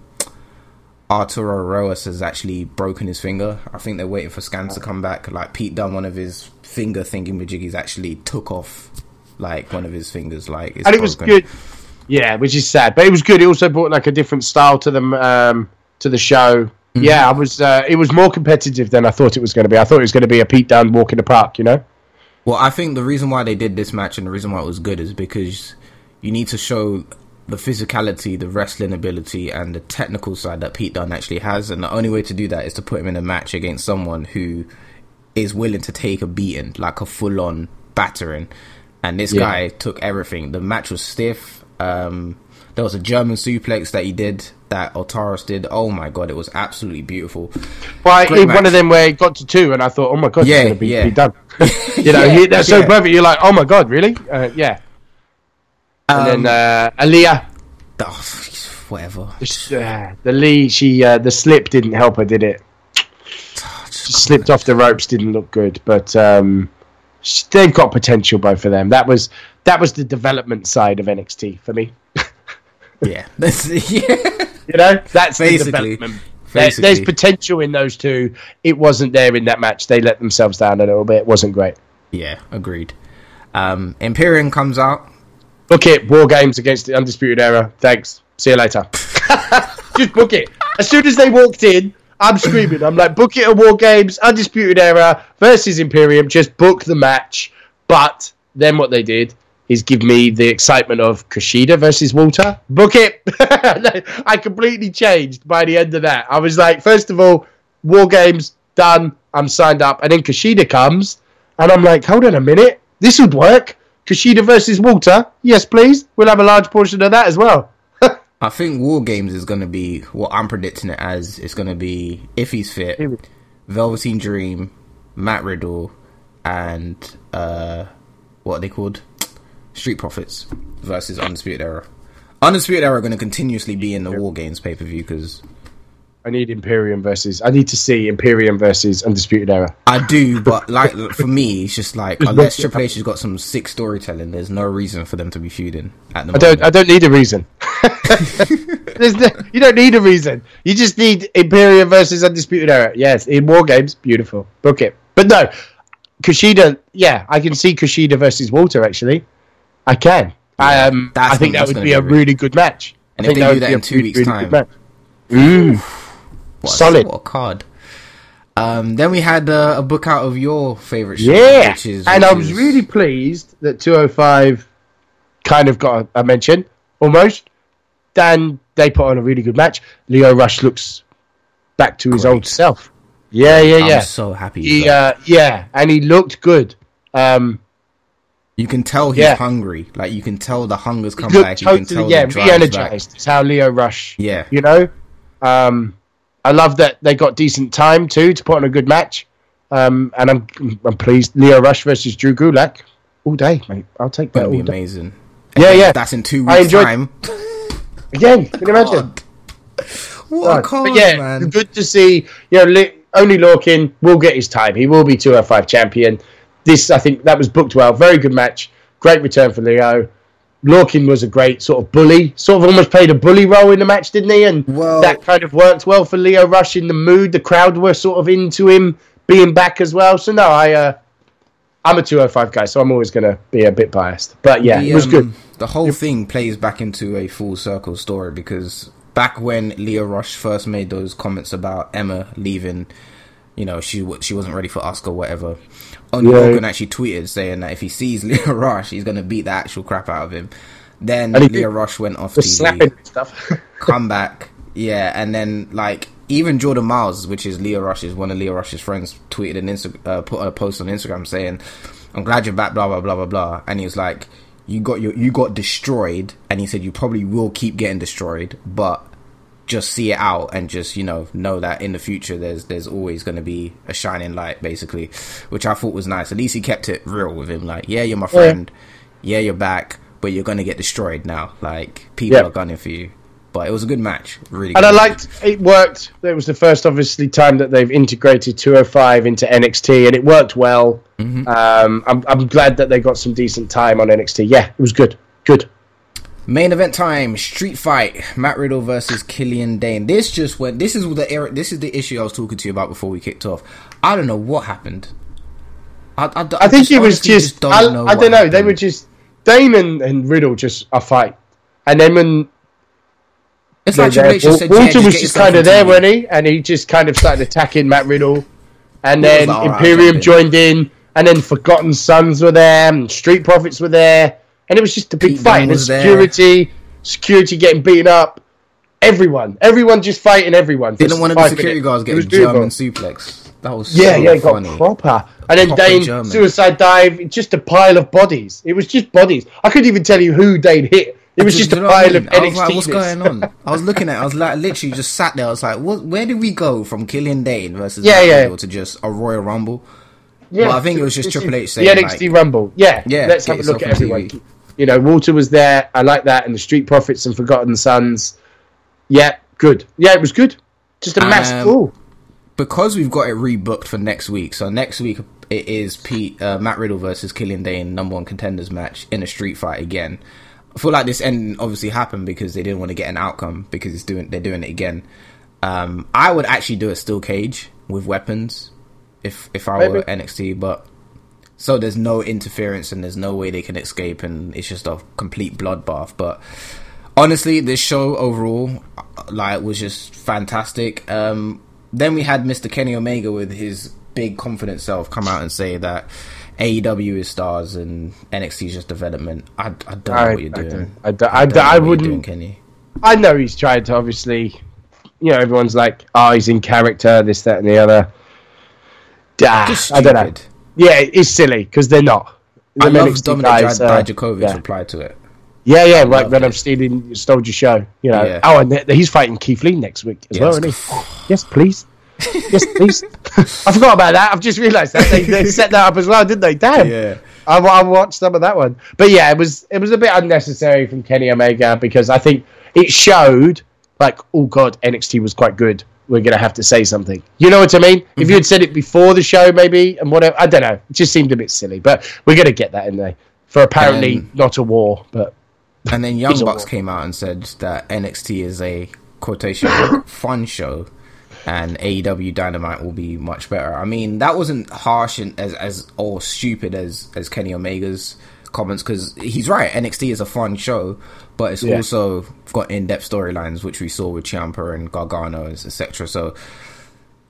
Arturo Ruas has actually broken his finger. I think they're waiting for scans to come back. Like Pete Dunne, one of his finger thinking majiggies actually took off like one of his fingers. Like it's and it was good. Yeah, which is sad, but it was good. It also brought like a different style to them um, to the show. Mm-hmm. Yeah, I was. Uh, it was more competitive than I thought it was going to be. I thought it was going to be a Pete Dunne walk in the park. You know. Well, I think the reason why they did this match and the reason why it was good is because you need to show the physicality, the wrestling ability, and the technical side that Pete Dunne actually has. And the only way to do that is to put him in a match against someone who is willing to take a beating, like a full on battering. And this Yeah. guy took everything. The match was stiff. Um, there was a German suplex that he did that Otaros did. Oh my god, it was absolutely beautiful. Well, it, one of them where it got to two, and I thought, oh my god, Yeah, it's going to be yeah. Pete Dunne. you know, Yeah, he, that's so yeah. perfect. You're like, oh my god, really? Uh, yeah. And Um, then uh, Aaliyah, oh, whatever. uh, the Lee, she uh, the slip didn't help her, did it? She slipped off the ropes, didn't look good, but um, they've got potential both of them. That was that was the development side of NXT for me. Yeah, yeah. You know, that's Basically. the. There- there's potential in those two. It wasn't there in that match. They let themselves down a little bit. It wasn't great. Yeah, agreed. Um, Imperium comes out. Book it. War games against the Undisputed Era. Thanks. See you later. Just book it. As soon as they walked in, I'm screaming. I'm like, book it at War Games, Undisputed Era versus Imperium. Just book the match. But then what they did is give me the excitement of Kushida versus Walter. Book it. I completely changed by the end of that. I was like, first of all, War Games done. I'm signed up. And then Kushida comes, and I'm like, hold on a minute. This would work. Kushida versus Walter. Yes, please. We'll have a large portion of that as well. I think War Games is going to be what I'm predicting it as. It's going to be if he's fit, Velveteen Dream, Matt Riddle, and uh, what are they called? Street Profits versus Undisputed Era. Undisputed Era are going to continuously be in the War Games pay per view because I need Imperium versus. I need to see Imperium versus Undisputed Era. I do, but like for me, it's just like unless Triple H has got some sick storytelling, there's no reason for them to be feuding at the I don't. moment. I don't need a reason. There's no, you don't need a reason. You just need Imperium versus Undisputed Era. Yes, in War Games, beautiful. Book it. But no, Kushida. Yeah, I can see Kushida versus Walter. Actually, I can. I um. I think that would be be a re- really good match. And I if think they would do that in two weeks' good time- match. What a- Solid. What a card. Um, then we had uh, a book out of your favorite show, Yeah, which is and which I was is- really pleased that 205 kind of got a, a mention almost. Then they put on a really good match. Lio Rush looks back to his Great. old self. Yeah, yeah, I'm yeah. so happy. He, He, uh, yeah, and he looked good. Um, you can tell he's yeah. hungry. Like you can tell the hunger's come looked back. You can totally, tell yeah, the re-energized. It's how Lio Rush. Yeah. you know. Um, I love that they got decent time too to put on a good match. Um, and I'm I'm pleased. Lio Rush versus Drew Gulak all day, mate. I'll take that That'd be day. amazing. Yeah, yeah. That's in two weeks' enjoyed- time. Again, can you imagine? What a card, yeah, man. good to see. You know, Oney Lorcan will get his time. He will be 205 champion. This, I think, that was booked well. Very good match. Great return for Lio. Lorcan was a great sort of bully. Sort of almost played a bully role in the match, didn't he? And Well- that kind of worked well for Lio Rush in the mood. The crowd were sort of into him being back as well. So no, I, uh, I'm a 205 guy, so I'm always going to be a bit biased. But yeah, The, it was um, good. The whole thing plays back into a full circle story because back when Lio Rush first made those comments about Emma leaving, you know, she she wasn't ready for Oscar, whatever. Only Yeah. Hogan actually tweeted saying that if he sees Lio Rush, he's gonna beat the actual crap out of him. Then Lio. Rush went off TV, come back, yeah, and then like even Jordan Myles, which is Lio Rush's one of Lio Rush's friends, tweeted an Insta- uh, put a post on Instagram saying, "I'm glad you're back." Blah blah blah blah blah, and he was like, "You got your you got destroyed," and he said, "You probably will keep getting destroyed, but." Just see it out and just you know know that in the future there's there's always going to be a shining light basically, which I thought was nice. At least he kept it real with him. Like, yeah, you're my friend, yeah, you're back, but you're going to get destroyed now. Like people Yeah. are gunning for you. But it was a good match, really. And I match. liked it worked. It was the first, obviously, time that they've integrated 205 into NXT, and it worked well. Mm-hmm. Um, I'm, I'm glad that they got some decent time on NXT. Yeah, it was good. Good. Main event time: Street Fight, Matt Riddle versus Killian Dain. This just went. This is the era. This is the issue I was talking to you about before we kicked off. I don't know what happened. I, I, I I think just it was honestly just. don't I, know I don't know. They were just Damon and Riddle just a fight, and then when It's like Triple H just said, Walter yeah, just was just kind of there, wasn't he? And he just kind of started attacking Matt Riddle, and then like, "Alright, Imperium I'll jump in." joined in, and then Forgotten Sons were there, and Street Profits were there, and it was just a big Pete fight. Dunne And was there. security, security getting beaten up, everyone, everyone just fighting everyone. Didn't one of the security minutes. guards get a. German suplex? That was Yeah, so yeah, it got proper. And then Proper Dain German. suicide dive, just a pile of bodies. It was just bodies. I couldn't even tell you who Dain hit. It was just a what I pile mean? of NXT. like, what's going on? I was looking at. it, I was like, literally just sat there. I was like, what? Where did we go from Killian Dain versus Yeah, yeah. To just a Royal Rumble? Yeah, Well, I think it was just Triple H saying, the NXT like- Rumble. Yeah, Yeah, Let's have a look at everyone. TV. You know, Walter was there. I like that, and the Street Profits and Forgotten Sons. Yeah, good. Yeah, it was good. Just a mass. Um, because we've got it rebooked for next week. So next week it is Pete uh, Matt Riddle versus Killian Dain number one contenders match in a street fight again. I feel like this ending obviously happened because they didn't want to get an outcome because it's doing they're doing it again. Um, I would actually do a steel cage with weapons if if I were NXT, but so there's no interference and there's no way they can escape and it's just a complete bloodbath. But honestly, this show overall, like, was just fantastic. Um, then we had Mr. Kenny Omega with his big confident self come out and say that AEW is stars and NXT is just development. I, I don't know I- what you're I doing. don't- I don't- I don't don't- I wouldn't- doing, Kenny. I know he's trying to obviously. You know, everyone's like, "Oh, he's in character, this, that, and the other." Just I don't know. Yeah, it's silly because they're not. I Them love Dominik guys, uh, Dijakovic yeah. replied to it. Yeah, yeah, right. love When it. I'm stealing, stole your show. You know. Yeah. Oh, and th- he's fighting Keith Lee next week as Yeah, well, isn't he? yes, please. yes, please. I forgot about that. I've just realised that they, they set that up as well, didn't they? Damn. Yeah. I, I watched some of that one, but yeah, it was it was a bit unnecessary from Kenny Omega because I think it showed like, oh god, NXT was quite good. We're gonna have to say something. You know what I mean? If you had said it before the show, maybe and whatever, I don't know. It just seemed a bit silly, but we're gonna get that in there for apparently Um, not a war, but And then Young Bucks came out and said that NXT is a quotation fun show, and AEW Dynamite will be much better. I mean, that wasn't harsh and as as or stupid as as Kenny Omega's comments because he's right. NXT is a fun show, but it's Yeah. also got in depth storylines which we saw with Ciampa and Gargano, etc. So.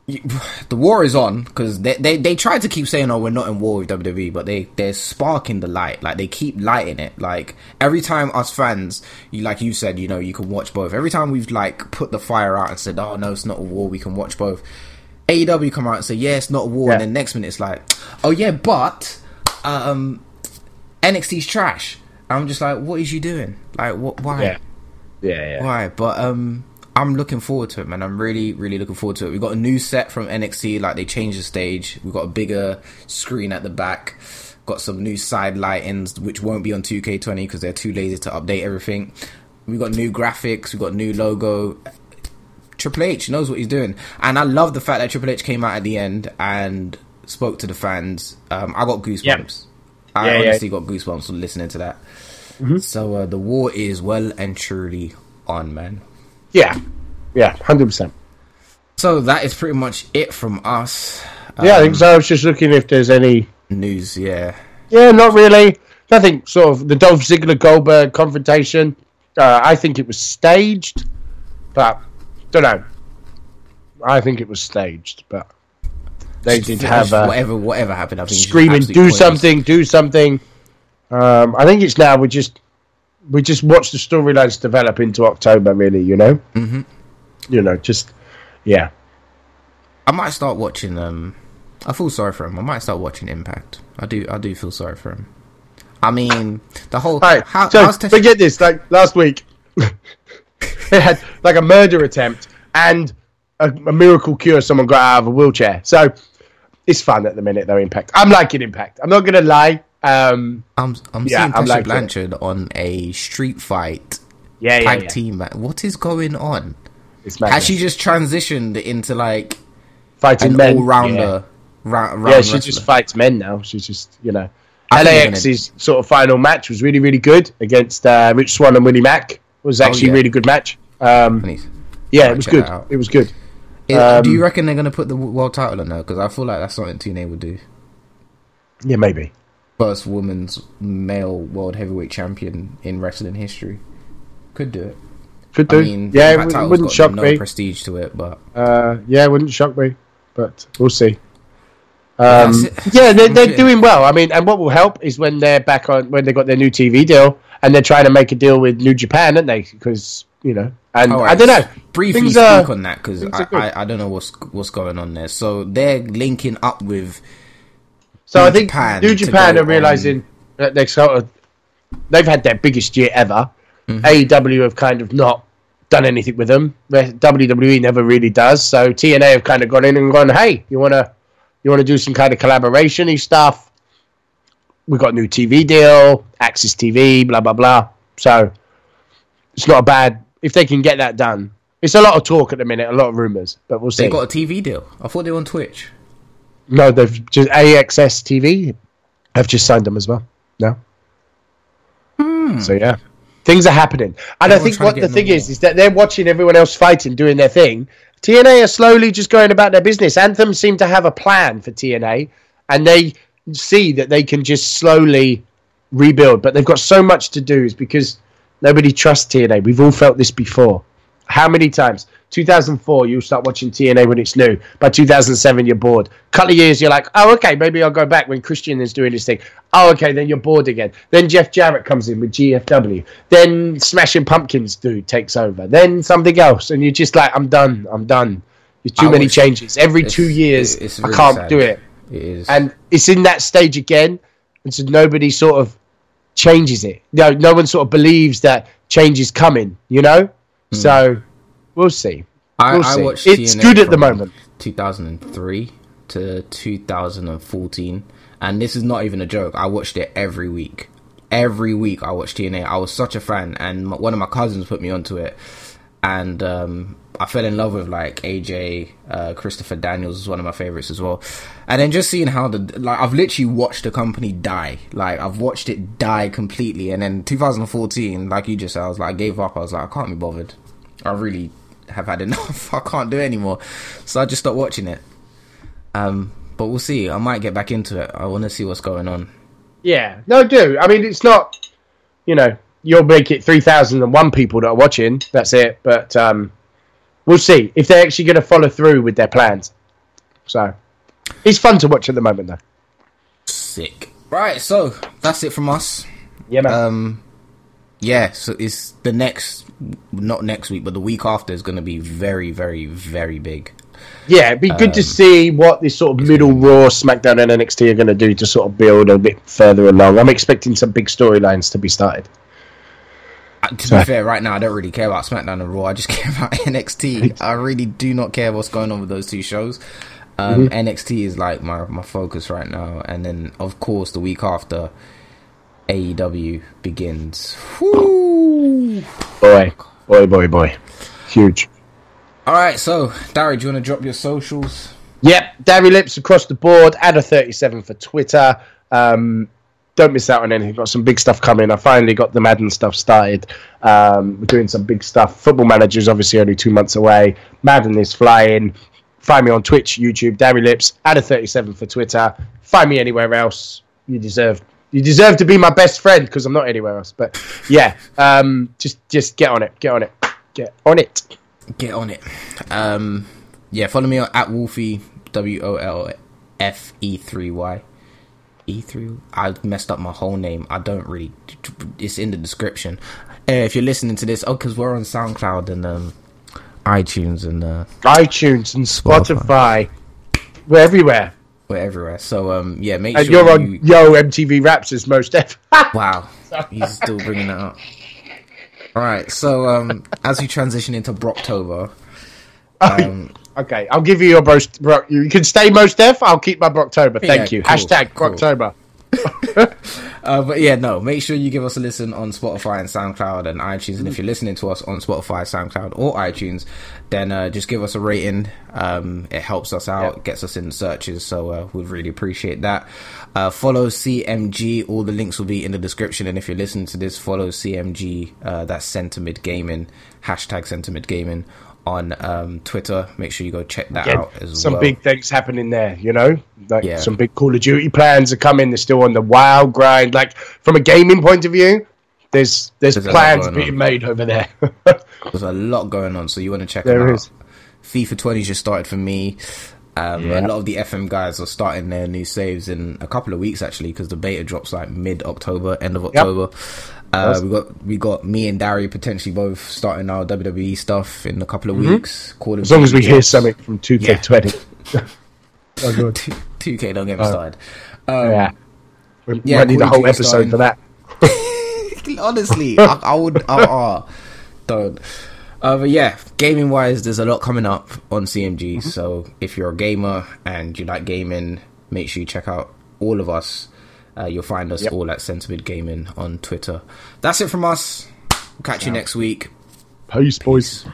you- The war is on because they, they they tried to keep saying, "Oh, we're not in war with WWE," but they they're sparking the light. Like they keep lighting it. Like every time us fans, you like you said, you know, you can watch both. Every time we've like put the fire out and said, "Oh no, it's not a war. We can watch both." AEW come out and say, "Yeah, it's not a war," and then next minute it's like, "Oh yeah, but um, NXT's trash." I'm just like, "What is you doing? Like, what? Why?" yeah, yeah, yeah. Right, but um, I'm looking forward to it, man. I'm really, really looking forward to it. We got a new set from NXT, like they changed the stage. We got a bigger screen at the back. Got some new side lightings, which won't be on 2K20 because they're too lazy to update everything. We got new graphics. We got new logo. Triple H knows what he's doing, and I love the fact that Triple H came out at the end and spoke to the fans. Um, I got goosebumps. Yep. I Yeah, yeah. honestly got goosebumps from listening to that. So uh, the war is well and truly on, man. yeah, yeah, hundred percent. So that is pretty much it from us. Yeah, I Um, think so. I was just looking if there's any. News, yeah. Yeah, not really. Nothing. Sort of the Dolph Ziggler Goldberg confrontation. Uh, I think it was staged, but don't know. I think it was staged, but they did have uh, whatever, whatever happened. I think screaming, "Do pointless. something! Do something!" Um, I think it's now we just we just watch the storylines develop into October. Really, you know. Mm-hmm. You know, just yeah. I might start watching. Um, I feel sorry for him. I might start watching Impact. I do. I do feel sorry for him. I mean, the whole. Right, how, so forget this. Like last week, they had like a murder attempt and a, a miracle cure. Someone got out of a wheelchair. So it's fun at the minute, though. Impact. I'm liking Impact. I'm not gonna lie. Um, I'm, I'm Yeah, seeing I'm Tasha liking it. Blanchard on a street fight yeah, yeah, tag yeah. team. What is going on? It's Has she just transitioned into like fighting an men. all rounder? Yeah. Ra- round Yeah, she wrestler? just fights men now. She's just, you know. I LAX's sort of final match was really, really good against uh, Rich Swann and Willie Mack. It was actually yeah. a really good match. Um, yeah, it was good. It was good. Is- Um, do you reckon they're going to put the world title on her? Because I feel like that's something TNA would do. Yeah, maybe. First woman's male world heavyweight champion in wrestling history. Could do it. Could do. I mean, yeah, it wouldn't shock no me. prestige to it, but Uh, yeah, it wouldn't shock me. But we'll see. Um, yeah, they're, they're doing well. I mean, and what will help is when they're back on when they got their new TV deal and they're trying to make a deal with New Japan, aren't they? Because you know, and I don't know. Briefly Things speak are- on that because I. I I don't know what's what's going on there. So they're linking up with So New I think Japan New Japan are realizing that they sort of they've had their biggest year ever. Mm-hmm. AEW have kind of not done anything with them. WWE never really does. So TNA have kind of gone in and gone, "Hey, you wanna you wanna do some kind of collaboration stuff? We've got a new TV deal, AXS TV, blah blah blah." So it's not a bad if they can get that done. It's a lot of talk at the minute, a lot of rumors, but we'll see. they got a TV deal. I thought they were on Twitch. No, they've just AXS TV I've just signed them as well. No. Hmm. So yeah, things are happening, and I think what the thing is is that they're watching everyone else fighting, doing their thing. TNA are slowly just going about their business. Anthem seem to have a plan for TNA, and they see that they can just slowly rebuild. But they've got so much to do, is because nobody trusts TNA. We've all felt this before. How many times? 2004, you start watching TNA when it's new. By 2007, you're bored. Couple of years, you're like, oh, okay, maybe I'll go back when Christian is doing his thing. Oh, okay, then you're bored again. Then Jeff Jarrett comes in with GFW. Then Smashing Pumpkins dude takes over. Then something else, and you're just like, I'm done. I'm done. There's too I many changes every two years. it's I really can't sad. do it, It is. and it's in that stage again, and so nobody sort of changes it. No, no one sort of believes that change is coming. You know, so we'll see. I, we'll I see. watched It's TNA good at the moment. 2003 to 2014, and this is not even a joke. I watched it every week. Every week I watched TNA. I was such a fan, and one of my cousins put me onto it, and um, I fell in love with like AJ. Uh, Christopher Daniels is one of my favorites as well, and then just seeing how the like I've literally watched the company die. Like I've watched it die completely, and then 2014, like you just said, I was like I gave up. I was like I can't be bothered. I really have had enough. I can't do it anymore, so I just stopped watching it. Um, but we'll see. I might get back into it. I want to see what's going on. Yeah, no, do. I mean, it's not, you know, you'll make it 3,001 people that are watching. That's it. But um, we'll see if they're actually going to follow through with their plans. So it's fun to watch at the moment, though. Sick. Right, so that's it from us. Yeah, man. Um, yeah, so it's the next, not next week, but the week after is going to be very, very, very big. yeah, it'd be good to see what this sort of middle Raw, SmackDown, and NXT are going to do to sort of build a bit further along. I'm expecting some big storylines to be started. To be fair, right now I don't really care about SmackDown and Raw. I just care about NXT. I really do not care what's going on with those two shows. Um, NXT is like my my focus right now, and then of course the week after AEW begins. Woo! Boy, boy, boy, boy. Huge. All right, so Darry, do you want to drop your socials? Yep, Darry Lips across the board. Add a 37 for Twitter. Um, don't miss out on anything. Got some big stuff coming. I finally got the Madden stuff started. Um, we're doing some big stuff. Football Manager is obviously only two months away. Madden is flying. Find me on Twitch, YouTube, Darry Lips. Add a 37 for Twitter. Find me anywhere else. You deserve. You deserve to be my best friend because I'm not anywhere else. But yeah, um, just just get on it. Get on it. Get on it. Get on it. Um, yeah, follow me on at Wolfie W O L F E three Y. E three. I messed up my whole name. I don't really. It's in the description. Uh, if you're listening to this, oh, because we're on SoundCloud and um, iTunes and uh, iTunes and Spotify. Spotify. We're everywhere. we're everywhere. So um, yeah, make And sure you're on you- Yo MTV Raps as most F. Wow, he's still bringing that up. All right, so um, as we transition into Brocktober, um, okay, I'll give you your bro. bro you can stay most F. I'll keep my Brocktober. Thank Yeah, you. cool, Hashtag cool. Brocktober. Uh, but yeah, no, make sure you give us a listen on Spotify and SoundCloud and iTunes. And if you're listening to us on Spotify, SoundCloud, or iTunes, then uh, just give us a rating. Um, it helps us out, Yeah. gets us in searches. So uh, we'd really appreciate that. Uh, follow CMG. All the links will be in the description. And if you're listening to this, follow CMG. Uh, that's Centimid Gaming. Hashtag Centimid Gaming on um, Twitter. Make sure you go check that Again, out as some well. Some big things happening there. You know, like Yeah. some big Call of Duty plans are coming. They're still on the WoW grind. Like from a gaming point of view, there's there's, There's plans being on. made over there. There's a lot going on, so you want to check There them out. is. FIFA 20 just started for me. Um, Yeah. A lot of the FM guys are starting their new saves in a couple of weeks actually, because the beta drops like mid October, end of October. Uh, we got we got me and Darry potentially both starting our WWE stuff in a couple of weeks. Mm-hmm. as long as we hear something from 2K20. oh, 2K, don't get me Oh. started. Um, Yeah. We Yeah, might need a whole episode starting- for that. Honestly, I, I would. Uh, uh, don't. Uh, but yeah, gaming wise, there's a lot coming up on CMG. Mm-hmm. So if you're a gamer and you like gaming, make sure you check out all of us. Uh, you'll find us Yep. all at Sentiment Gaming on Twitter. That's it from us. We'll catch you next week. Peace, boys. Peace.